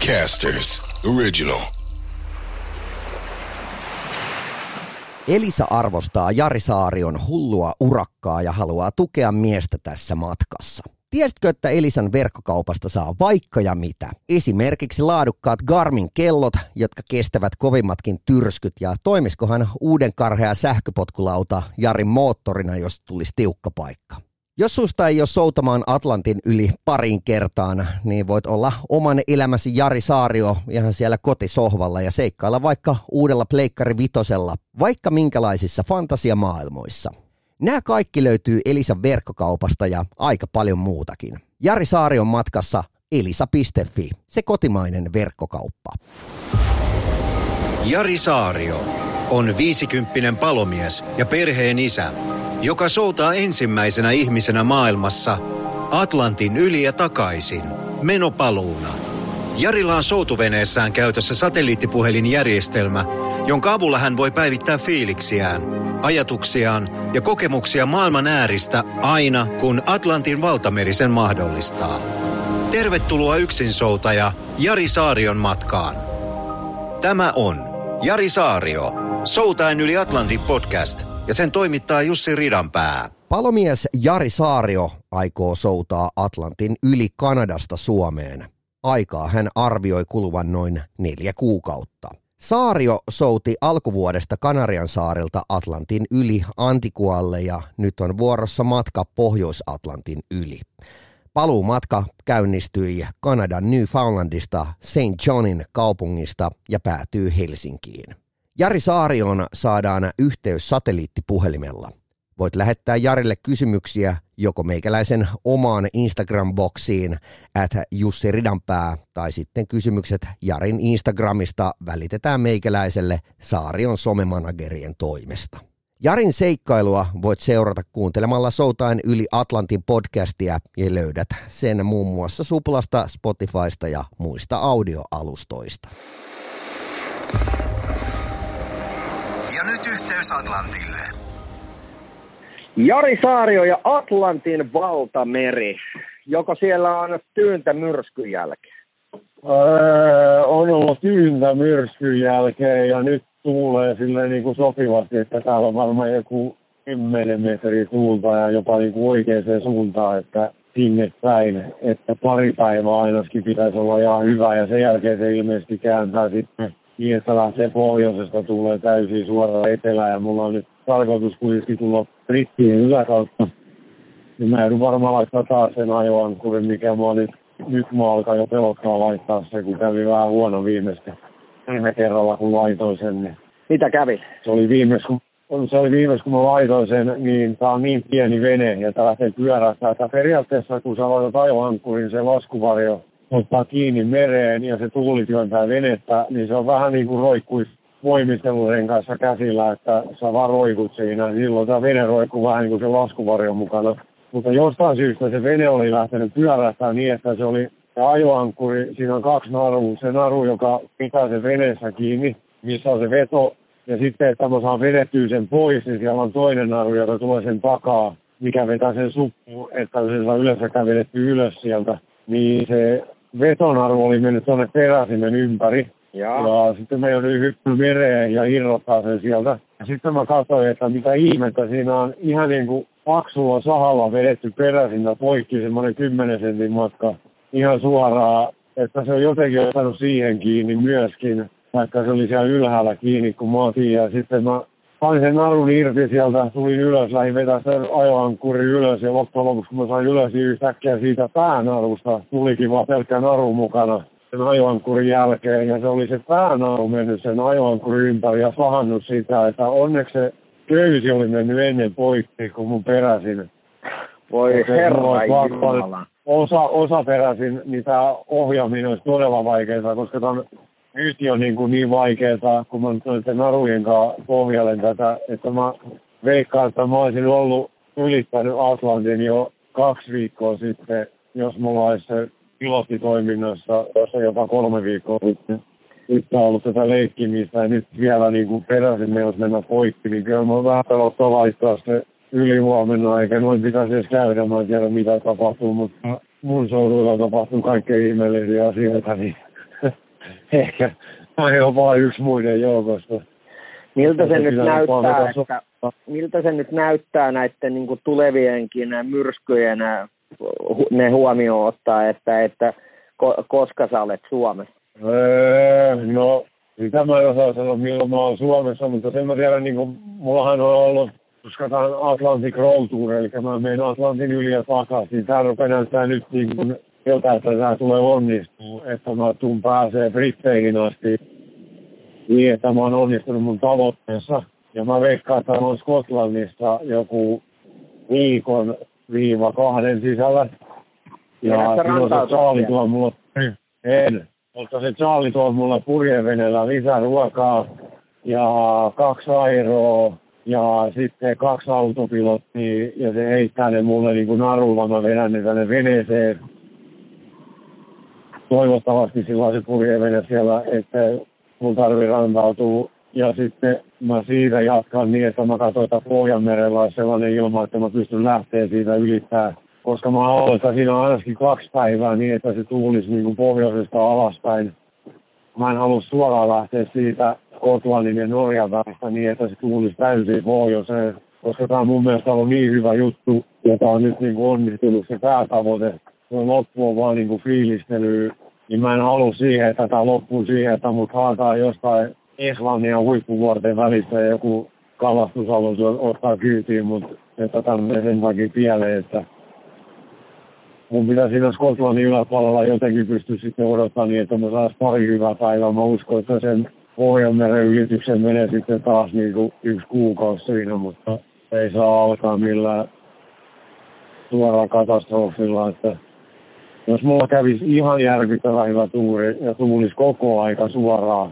Podcasters Original. Elisa arvostaa Jari Saarion hullua urakkaa ja haluaa tukea miestä tässä matkassa. Tiesitkö, että Elisan verkkokaupasta saa vaikka ja mitä? Esimerkiksi laadukkaat Garmin-kellot, jotka kestävät kovimmatkin tyrskyt ja toimiskohan uuden karhea sähköpotkulauta Jarin moottorina, jos tulisi tiukka paikka. Jos susta ei ole soutamaan Atlantin yli parin kertaan, niin voit olla oman elämäsi Jari Saario ihan siellä kotisohvalla ja seikkailla vaikka uudella Pleikkari Vitosella, vaikka minkälaisissa fantasiamaailmoissa. Nämä kaikki löytyy Elisan verkkokaupasta ja aika paljon muutakin. Jari Saarion matkassa elisa.fi, se kotimainen verkkokauppa. Jari Saario on viisikymppinen palomies ja perheen isä, joka soutaa ensimmäisenä ihmisenä maailmassa Atlantin yli ja takaisin menopaluuna. Jarilla on soutuveneessään käytössä satelliittipuhelinjärjestelmä, jonka avulla hän voi päivittää fiiliksiään, ajatuksiaan ja kokemuksia maailman ääristä aina, kun Atlantin valtameri sen mahdollistaa. Tervetuloa yksinsoutaja Jari Saarion matkaan. Tämä on Jari Saario, Soutain yli Atlantin podcast ja sen toimittaa Jussi Ridanpää. Palomies Jari Saario aikoo soutaa Atlantin yli Kanadasta Suomeen. Aikaa hän arvioi kuluvan noin neljä kuukautta. Saario souti alkuvuodesta Kanarian saarilta Atlantin yli Antikualle ja nyt on vuorossa matka Pohjois-Atlantin yli. Paluumatka käynnistyi Kanadan Newfoundlandista St. Johnin kaupungista ja päätyy Helsinkiin. Jari Saarioon saadaan yhteys satelliittipuhelimella. Voit lähettää Jarille kysymyksiä joko meikäläisen omaan Instagram-boksiin at Jussi Ridanpää tai sitten kysymykset Jarin Instagramista välitetään meikäläiselle Saarion somemanagerien toimesta. Jarin seikkailua voit seurata kuuntelemalla Soutain yli Atlantin podcastia ja löydät sen muun muassa Suplasta, Spotifysta ja muista audioalustoista. Ja nyt yhteys Atlantille. Jari Saario ja Atlantin valtameri. Joko siellä on tyyntä myrskyn jälkeen? Öö, on ollut tyyntä myrskyn jälkeen ja nyt tuulee sille niin kuin sopivasti, että täällä on varmaan joku 10 metriä tuulta ja jopa niin kuin oikeaan suuntaan, että sinne päin, että pari päivää ainakin pitäisi olla ihan hyvä ja sen jälkeen se ilmeisesti kääntää sitten lähtee pohjoisesta, tulee täysin suoraan etelään ja mulla on nyt tarkoitus kuitenkin tulla Brittiin yläkautta. Niin mä joudun varmaan laittaa taas sen ajoankkurin, mikä mua nyt, nyt mua alkaa jo pelottaa laittaa se, kun kävi vähän huono viimeistä. Viime kerralla, kun laitoin sen, niin Mitä kävi? se oli viimeis, kun se oli viimeis, kun mä laitoin sen, niin tää on niin pieni vene ja tää lähtee pyörähtää. Tää periaatteessa, kun sä laitat ajoankkurin, se laskuvarjo ottaa kiinni mereen ja se tuuli työntää venettä, niin se on vähän niin kuin roikkuisi voimisteluiden kanssa käsillä, että sä vaan roikut siinä. Silloin tämä vene roikkuu vähän niin kuin se laskuvarjon mukana. Mutta jostain syystä se vene oli lähtenyt pyörähtää niin, että se oli se ajoankkuri, siinä on kaksi narua. Se naru, joka pitää sen veneessä kiinni, missä on se veto. Ja sitten, että mä saan vedettyä sen pois, niin siellä on toinen naru, joka tulee sen takaa, mikä vetää sen suppuun, että se saa yleensäkään vedettyä ylös sieltä. Niin se vetonaru oli mennyt tuonne peräsimen ympäri. Ja, Ja sitten me joudun hyppyä mereen ja irrottaa sen sieltä. Ja sitten mä katsoin, että mitä ihmettä siinä on ihan niin kuin paksulla sahalla vedetty peräsintä poikki semmoinen 10 sentin matka ihan suoraan. Että se on jotenkin ottanut siihen kiinni myöskin, vaikka se oli siellä ylhäällä kiinni, kun mä otin. Ja sitten mä sain sen narun irti sieltä, tulin ylös, lähdin vetää sen ajoankkuri ylös ja loppujen lopuksi kun mä sain ylös, niin yhtäkkiä siitä päänarusta tulikin vaan pelkkä naru mukana sen ajoankkurin jälkeen ja se oli se päänaru mennyt sen ajoankkurin ympäri ja sahannut sitä, että onneksi se köysi oli mennyt ennen poikki, kun mun peräsin. voi herra Jumala. Osa, osa peräsin, niin tämä ohjaaminen olisi todella vaikeaa, koska tämä on niin, kuin niin vaikeaa, kun mä nyt noiden narujen kanssa pohjalen tätä, että mä veikkaan, että mä olisin ollut ylittänyt Atlantin jo kaksi viikkoa sitten, jos mulla olisi se pilottitoiminnassa, jos ei jopa kolme viikkoa sitten. Nyt on ollut tätä leikkimistä ja nyt vielä niin kuin peräsin meillä mennä poikki, niin kyllä mä vähän pelottaa laittaa se ylihuomenna, eikä noin pitäisi edes käydä, mä en tiedä mitä tapahtuu, mutta mun seuduilla tapahtuu kaikkein ihmeellisiä asioita, niin ehkä mä oon vaan yksi muiden joukosta. Miltä se nyt näyttää, että, miltä se nyt näyttää näiden niin kuin tulevienkin myrskyjen äh, ne huomioon ottaa, että, että ko, koska sä olet Suomessa? Öö, no, sitä mä en osaa sanoa, milloin mä oon Suomessa, mutta sen mä tiedän, niin kuin, mullahan on ollut, jos katsotaan Atlantic Road Tour, eli mä menen Atlantin yli ja takaisin. Tää rupeaa näyttää nyt niin kuin, siltä, että tämä tulee onnistuu, että mä tuun pääsee Britteihin asti niin, että mä oon onnistunut mun tavoitteessa. Ja mä veikkaan, että oon Skotlannissa joku viikon viiva kahden sisällä. Ja silloin se Charlie tuo mulle, en, mutta se Charlie tuo mulle purjeveneellä lisää ruokaa ja kaksi airoa ja sitten kaksi autopilottia ja se heittää ne mulle niin kuin narulla, mä vedän ne tänne veneeseen. Toivottavasti sillä on se purjevene siellä, että mun tarvii rantautua. Ja sitten mä siitä jatkan niin, että mä katsoin, että Pohjanmerellä olisi sellainen ilma, että mä pystyn lähteä siitä ylittää. Koska mä haluan, että siinä on ainakin kaksi päivää niin, että se tuulisi niin kuin pohjoisesta alaspäin. Mä en halua suoraan lähteä siitä Skotlannin ja Norjan välistä niin, että se tuulisi täysin pohjoiseen. Koska tämä on mun mielestä ollut niin hyvä juttu, tää on nyt niin kuin onnistunut se päätavoite. Se loppu on vaan niin kuin fiilistelyä niin mä en halua siihen, että tämä loppuu siihen, että mut haetaan jostain Islannin ja huippuvuorten välissä ja joku kalastusalus ottaa kyytiin, mutta että tämä sen takia pieleen, että mun pitää siinä Skotlannin yläpuolella jotenkin pystyä sitten odottaa niin, että mä saan pari hyvää päivää. Mä uskon, että sen Pohjanmeren ylityksen menee sitten taas niin kuin yksi kuukausi siinä, mutta ei saa alkaa millään suoraan katastrofilla, että jos mulla kävisi ihan järkyttävä hyvä tuuri ja tuulisi koko aika suoraan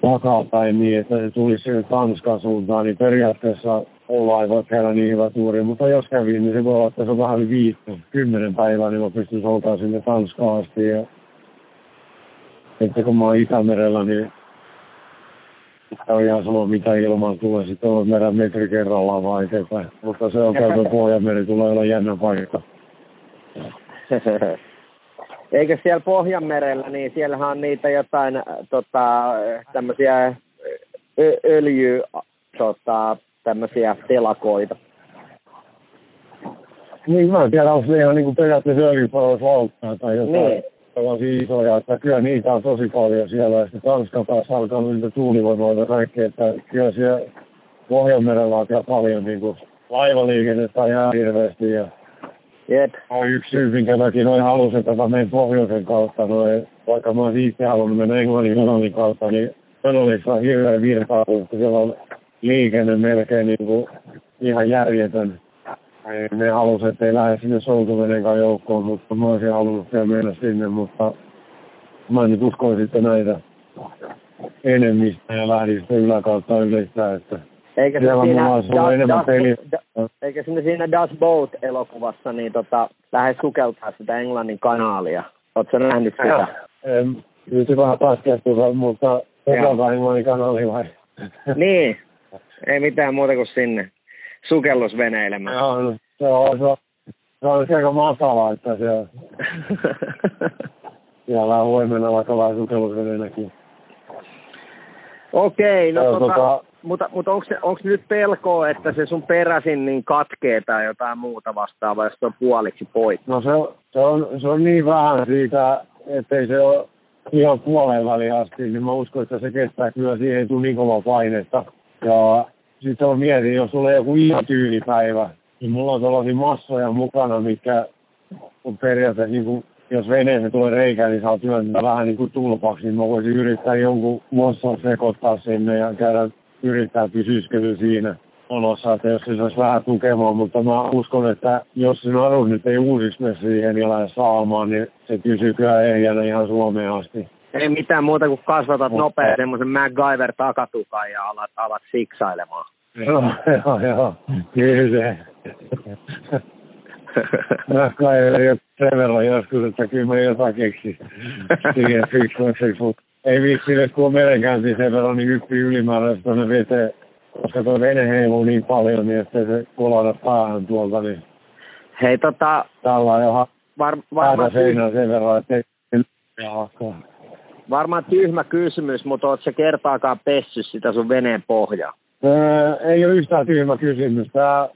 takapäin niin, että se tulisi Tanskan suuntaan, niin periaatteessa mulla ei voi käydä niin hyvä tuuri. Mutta jos kävi, niin se voi olla, että se on vähän yli viikko, kymmenen päivää, niin mä pystyn soutaan sinne Tanskaan asti. Ja että kun mä oon Itämerellä, niin se on ihan sama mitä ilman tulee. Sitten on meidän metri kerrallaan vaan eteenpäin. Mutta se on käytä Pohjanmeri, tulee olla jännä paikka. Eikö siellä Pohjanmerellä, niin siellähän on niitä jotain äh, tota, tämmöisiä ö- öljy, tota, tämmöisiä telakoita. Niin, mä en tiedä, onko ne ihan niin kuin periaatteessa öljypalveluslauttaa tai jotain Niin. tällaisia isoja, että kyllä niitä on tosi paljon siellä. Ja sitten Tanskan päässä alkaa niitä tuulivoimaloita kaikkea, että kyllä siellä Pohjanmerellä on paljon niin kuin laivaliikennettä ihan hirveästi. Ja Jep. on yksi syy, minkä takia noin halusin, että mä menen pohjoisen kautta, noin, vaikka mä olisin itse halunnut mennä Englannin kanalin kautta, niin Englannissa on hirveän virtaa, koska siellä on liikenne melkein niin kuin ihan järjetön. Ei, Ne halusivat, että ei lähde sinne soutuveneen joukkoon, mutta mä olisin halunnut vielä mennä sinne, mutta mä nyt uskon sitten näitä enemmistä ja lähdin sitten yläkautta yleistää, että Eikä se Siellä mulla olisi ollut enemmän peliä. Eikä sinne siinä Das Boat-elokuvassa niin tota, lähde sukeltaa sitä Englannin kanaalia. Oletko nähnyt sitä? em, nyt vähän paskehtuu, mutta Englannin kanali vai? niin. Ei mitään muuta kuin sinne. Sukellusveneilemään. Joo, no, se on, se on, se on aika matala, että se, siellä on huomenna vaikka vähän sukellusveneenäkin. Okei, no tota, tota- mutta, mutta onko, se, nyt pelkoa, että se sun peräsin niin katkee tai jotain muuta vastaavaa, jos se on puoliksi poikki? No se, se, on, se on niin vähän siitä, ettei se ole ihan puoleen väliin asti, niin mä uskon, että se kestää kyllä, siihen ei tule niin kovaa painetta. Ja sitten on mietin, jos on joku ihan tyylipäivä, niin mulla on sellaisia massoja mukana, mikä on periaatteessa niin kuin, jos veneeseen tulee reikä, niin saa työntää vähän niin kuin tulpaksi, niin mä voisin yrittää jonkun mossan sekoittaa sinne ja käydä yrittää pysyskely siinä olossa, että jos se saisi vähän tukemaan, mutta mä uskon, että jos se naru nyt ei uusiksi mene siihen ja lähde saamaan, niin se pysyy kyllä ehjänä ihan Suomeen asti. Ei mitään muuta kuin kasvatat Mutta- nopea semmoisen MacGyver takatukan ja alat, alat siksailemaan. Joo, joo, joo. Kyllä se. Kai ei ole sen verran joskus, että kyllä mä jotain keksin siihen fiksuaksi, mutta ei viitsi edes kun on merenkäynti sen verran, niin yppi ylimääräistä tuonne veteen, koska tuo vene heiluu niin paljon, niin että se kolada päähän tuolta, niin Hei tota, tällä on var, varmaan seinään sen verran, että ei jalkaan. Varmaan tyhmä kysymys, mutta ootko kertaakaan pessy sitä sun veneen pohjaa? Öö, ei ole yhtään tyhmä kysymys. Tämä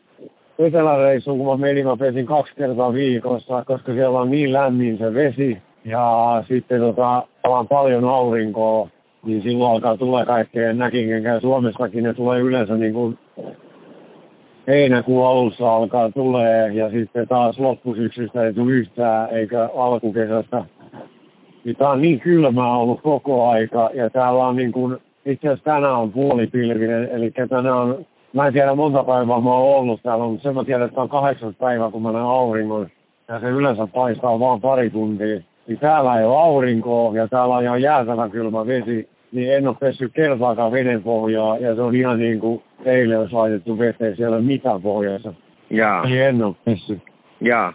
eteläreissu, kun mä menin, mä pesin kaksi kertaa viikossa, koska siellä on niin lämmin se vesi. Ja sitten tota, on paljon aurinkoa, niin silloin alkaa tulla kaikkea näkinkenkään. Suomessakin ne tulee yleensä niin kuin heinäkuun alussa alkaa tulee ja sitten taas loppusyksystä ei tule yhtään eikä alkukesästä. Niin tää on niin kylmää ollut koko aika ja täällä on niin kuin, itse asiassa tänään on puolipilvinen, eli tänään on, mä en tiedä monta päivää mä oon ollut täällä, mutta sen mä tiedän, että on kahdeksas päivä, kun mä näen auringon ja se yleensä paistaa vaan pari tuntia. Niin täällä ei ole aurinkoa ja täällä on ihan jäätävä kylmä vesi niin en ole pessyt kertaakaan veden pohjaa ja se on ihan niin kuin eilen olisi laitettu veteen, siellä ei ole mitään pohjassa. Jaa. Eli en ole pessyt. Jaa.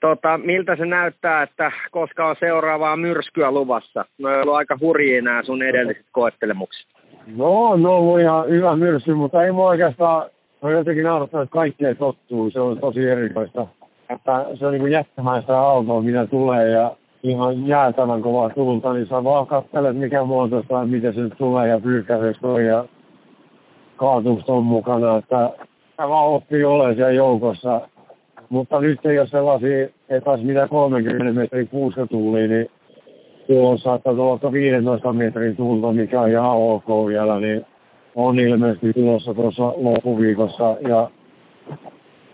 Tota, miltä se näyttää, että koska on seuraavaa myrskyä luvassa? No ei ollut aika hurjia nämä sun edelliset koettelemukset. No on ollut ihan hyvä myrsky, mutta ei mua oikeastaan, on jotenkin naurattanut, että kaikkeen tottuu, se on tosi erikoista. Että se on niin kuin jättämäistä autoa, mitä tulee ja ihan jäätävän kovaa tulta, niin sä vaan katselet mikä muotoista ja miten se tulee ja pyyhkäiseksi toi ja kaatusta on mukana, että sä vaan oppii olemaan siellä joukossa. Mutta nyt ei ole sellaisia, että taas mitä 30 metrin kuuska tuli, niin tuolla saattaa tulla 15 metrin tulta, mikä on ihan ok vielä, niin on ilmeisesti tulossa tuossa loppuviikossa ja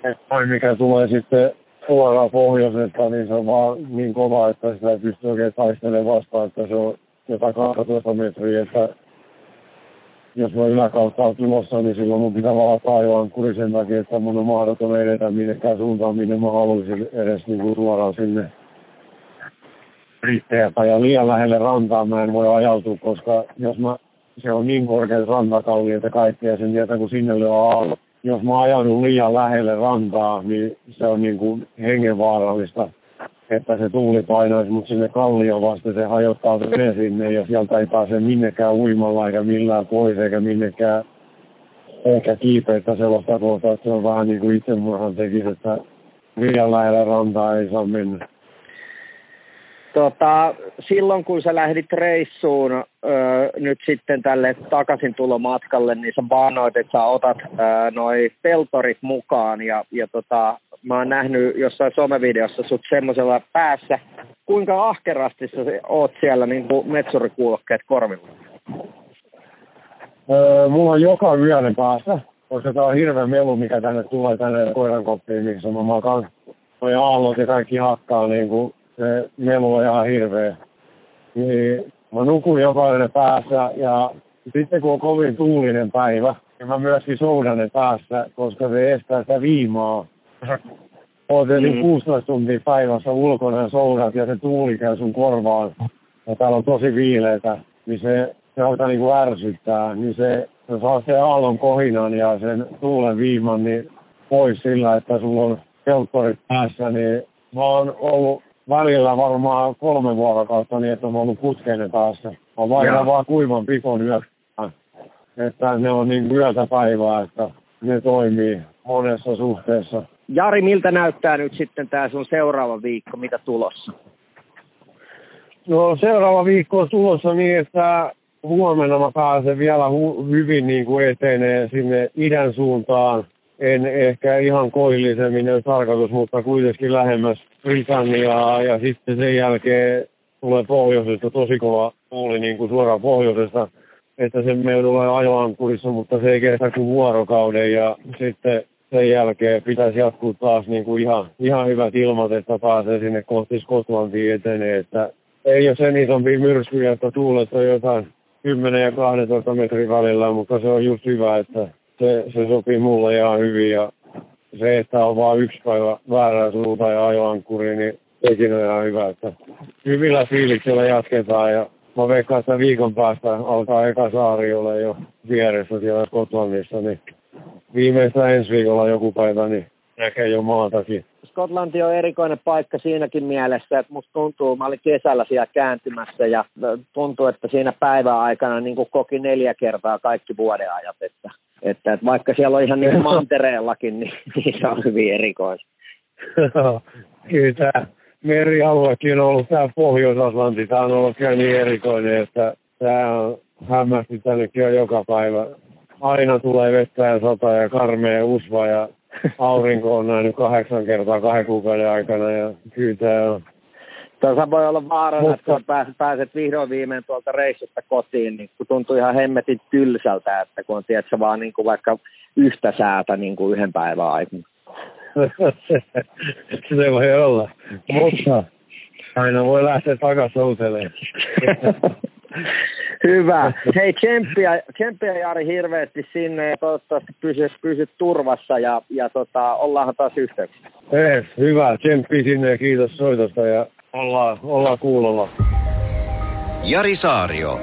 että mikä tulee sitten suoraan pohjoisesta, niin se on vaan niin kova, että sitä ei pysty oikein taistelemaan vastaan, että se on jotain 12 metriä, että jos mä yläkautta on tulossa, niin silloin mun pitää valaa taivaan kuri sen takia, että mun on mahdoton edetä minnekään suuntaan, minne mä haluaisin edes niin kuin suoraan sinne. Britteiltä ja liian lähelle rantaan mä en voi ajautua, koska jos mä, se on niin korkeat rantakalliot ja kaikkea sen tietää, kun sinne lyö aallot jos mä ajanut liian lähelle rantaa, niin se on niin kuin hengenvaarallista, että se tuuli painaisi mut sinne kallioon vasta, se hajottaa vene sinne ja sieltä ei pääse minnekään uimalla eikä millään pois eikä minnekään ehkä kiipeitä sellaista kohtaa, että se on vähän niin kuin itsemurhan tekisi, että liian lähelle rantaa ei saa mennä. Tota, silloin kun sä lähdit reissuun öö, nyt sitten tälle takaisin tulomatkalle, niin sä baanoit, että sä otat öö, noi peltorit mukaan ja, ja tota, mä oon nähnyt jossain somevideossa sut semmoisella päässä. Kuinka ahkerasti sä oot siellä niin kuin korvilla? Öö, mulla on joka yölle päässä, koska tää on hirveä melu, mikä tänne tulee tänne koirankoppiin, missä mä makaan. Noi aallot ja kaikki hakkaa niin kuin se melu on ihan hirveä. Niin mä nukun jokainen päässä ja sitten kun on kovin tuulinen päivä, niin mä myöskin soudan ne päässä, koska se estää sitä viimaa. Oot eli mm. 16 tuntia päivässä ulkona ja soudat ja se tuuli käy sun korvaan. Ja täällä on tosi viileitä, niin se, se alkaa niinku ärsyttää. Niin se, se saa se aallon kohinan ja sen tuulen viiman niin pois sillä, että sulla on kelkkorit päässä, niin mä oon ollut välillä varmaan kolme vuorokautta niin, että on ollut putkeinen päässä. Mä vaihdan vaan kuivan pikon yöksi. Että ne on niin yötä päivää, että ne toimii monessa suhteessa. Jari, miltä näyttää nyt sitten tämä sun seuraava viikko, mitä tulossa? No seuraava viikko on tulossa niin, että huomenna mä pääsen vielä hu- hyvin niin kuin etenee sinne idän suuntaan en ehkä ihan koillisemmin jos tarkoitus, mutta kuitenkin lähemmäs Britanniaa ja sitten sen jälkeen tulee pohjoisesta tosi kova tuuli niin kuin suoraan pohjoisesta, että se meillä tulee ajoankurissa, mutta se ei kestä kuin vuorokauden ja sitten sen jälkeen pitäisi jatkuu taas niin kuin ihan, ihan hyvät ilmat, että pääsee sinne kohti Skotlantiin etenee, että ei ole sen isompi myrskyjä, että tuulet on jotain 10 ja 12 metrin välillä, mutta se on just hyvä, että se, se sopii mulle ihan hyvin ja se, että on vain yksi päivä väärää suuntaan ja ajoankkuri, niin sekin on ihan hyvä, että hyvillä fiiliksillä jatketaan ja mä veikkaan, että viikon päästä alkaa eka saari ole jo vieressä siellä Skotlannissa, niin viimeistään ensi viikolla joku päivä, niin näkee jo maatakin. Skotlanti on erikoinen paikka siinäkin mielessä, että musta tuntuu, mä olin kesällä siellä kääntymässä ja tuntuu, että siinä päivän aikana niin koki neljä kertaa kaikki vuodenajat, että että, että vaikka siellä on ihan niin mantereellakin, niin, niin se on hyvin erikoista. Kyllä tämä merialuekin on ollut tämä Pohjois-Atlantti. Tämä on ollut kyllä niin erikoinen, että tämä on hämmästi tännekin on joka päivä. Aina tulee vettä ja sata ja karmea usva ja aurinko on nähnyt kahdeksan kertaa kahden kuukauden aikana ja kyllä tämä on Tuossa voi olla vaarana, Mutta... että kun pääset, pääset vihdoin viimein tuolta reissusta kotiin, niin kun tuntuu ihan hemmetin tylsältä, että kun on tiedätkö, vaan niin kuin vaikka yhtä säätä niin kuin yhden päivän aikana. Se voi olla, mutta aina voi lähteä takaisin Hyvä. Hei, tsemppiä, tsemppiä Jari hirveästi sinne ja toivottavasti pysyt, pysyt turvassa ja, ja tota, ollaanhan taas yhteyksissä. Yes, hyvä. Tsemppi sinne ja kiitos soitosta ja ollaan, ollaan kuulolla. Jari Saario.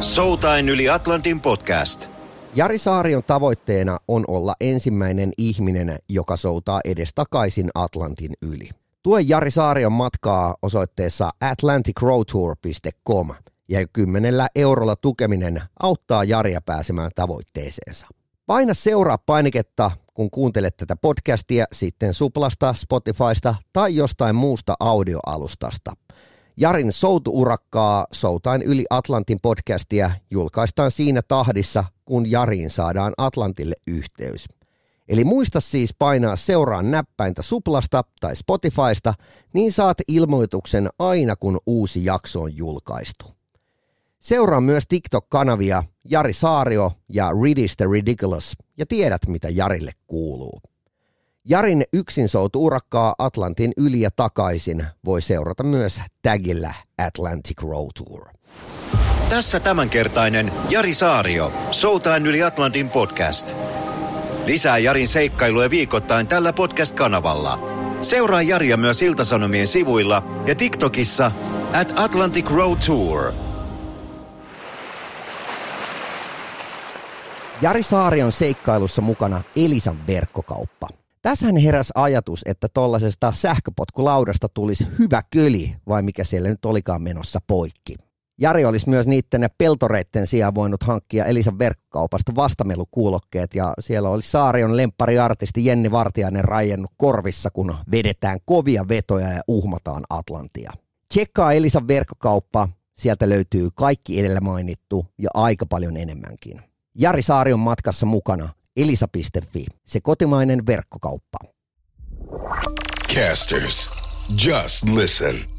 Soutain yli Atlantin podcast. Jari Saarion tavoitteena on olla ensimmäinen ihminen, joka soutaa edestakaisin Atlantin yli. Tue Jari Saarion matkaa osoitteessa atlanticroadtour.com ja kymmenellä eurolla tukeminen auttaa Jaria pääsemään tavoitteeseensa. Paina seuraa painiketta, kun kuuntelet tätä podcastia sitten Suplasta, Spotifysta tai jostain muusta audioalustasta. Jarin soutuurakkaa Soutain yli Atlantin podcastia julkaistaan siinä tahdissa, kun Jariin saadaan Atlantille yhteys. Eli muista siis painaa seuraa näppäintä Suplasta tai Spotifysta, niin saat ilmoituksen aina kun uusi jakso on julkaistu. Seuraa myös TikTok-kanavia Jari Saario ja Ridis the Ridiculous ja tiedät mitä Jarille kuuluu. Jarin yksin urakkaa Atlantin yli ja takaisin voi seurata myös tagillä Atlantic Road Tour. Tässä tämänkertainen Jari Saario, Soutaan yli Atlantin podcast. Lisää Jarin seikkailuja viikoittain tällä podcast-kanavalla. Seuraa Jaria myös Iltasanomien sivuilla ja TikTokissa at Atlantic Road Tour. Jari Saari on seikkailussa mukana Elisan verkkokauppa. Tässähän heräs ajatus, että tuollaisesta sähköpotkulaudasta tulisi hyvä köli, vai mikä siellä nyt olikaan menossa poikki. Jari olisi myös niiden peltoreitten sijaan voinut hankkia Elisan verkkokaupasta vastamelukuulokkeet ja siellä oli Saarion lemppariartisti Jenni Vartiainen rajennut korvissa, kun vedetään kovia vetoja ja uhmataan Atlantia. Tsekkaa Elisan verkkokauppa, sieltä löytyy kaikki edellä mainittu ja aika paljon enemmänkin. Jari Saari on matkassa mukana. Elisa.fi, se kotimainen verkkokauppa. Casters, just listen.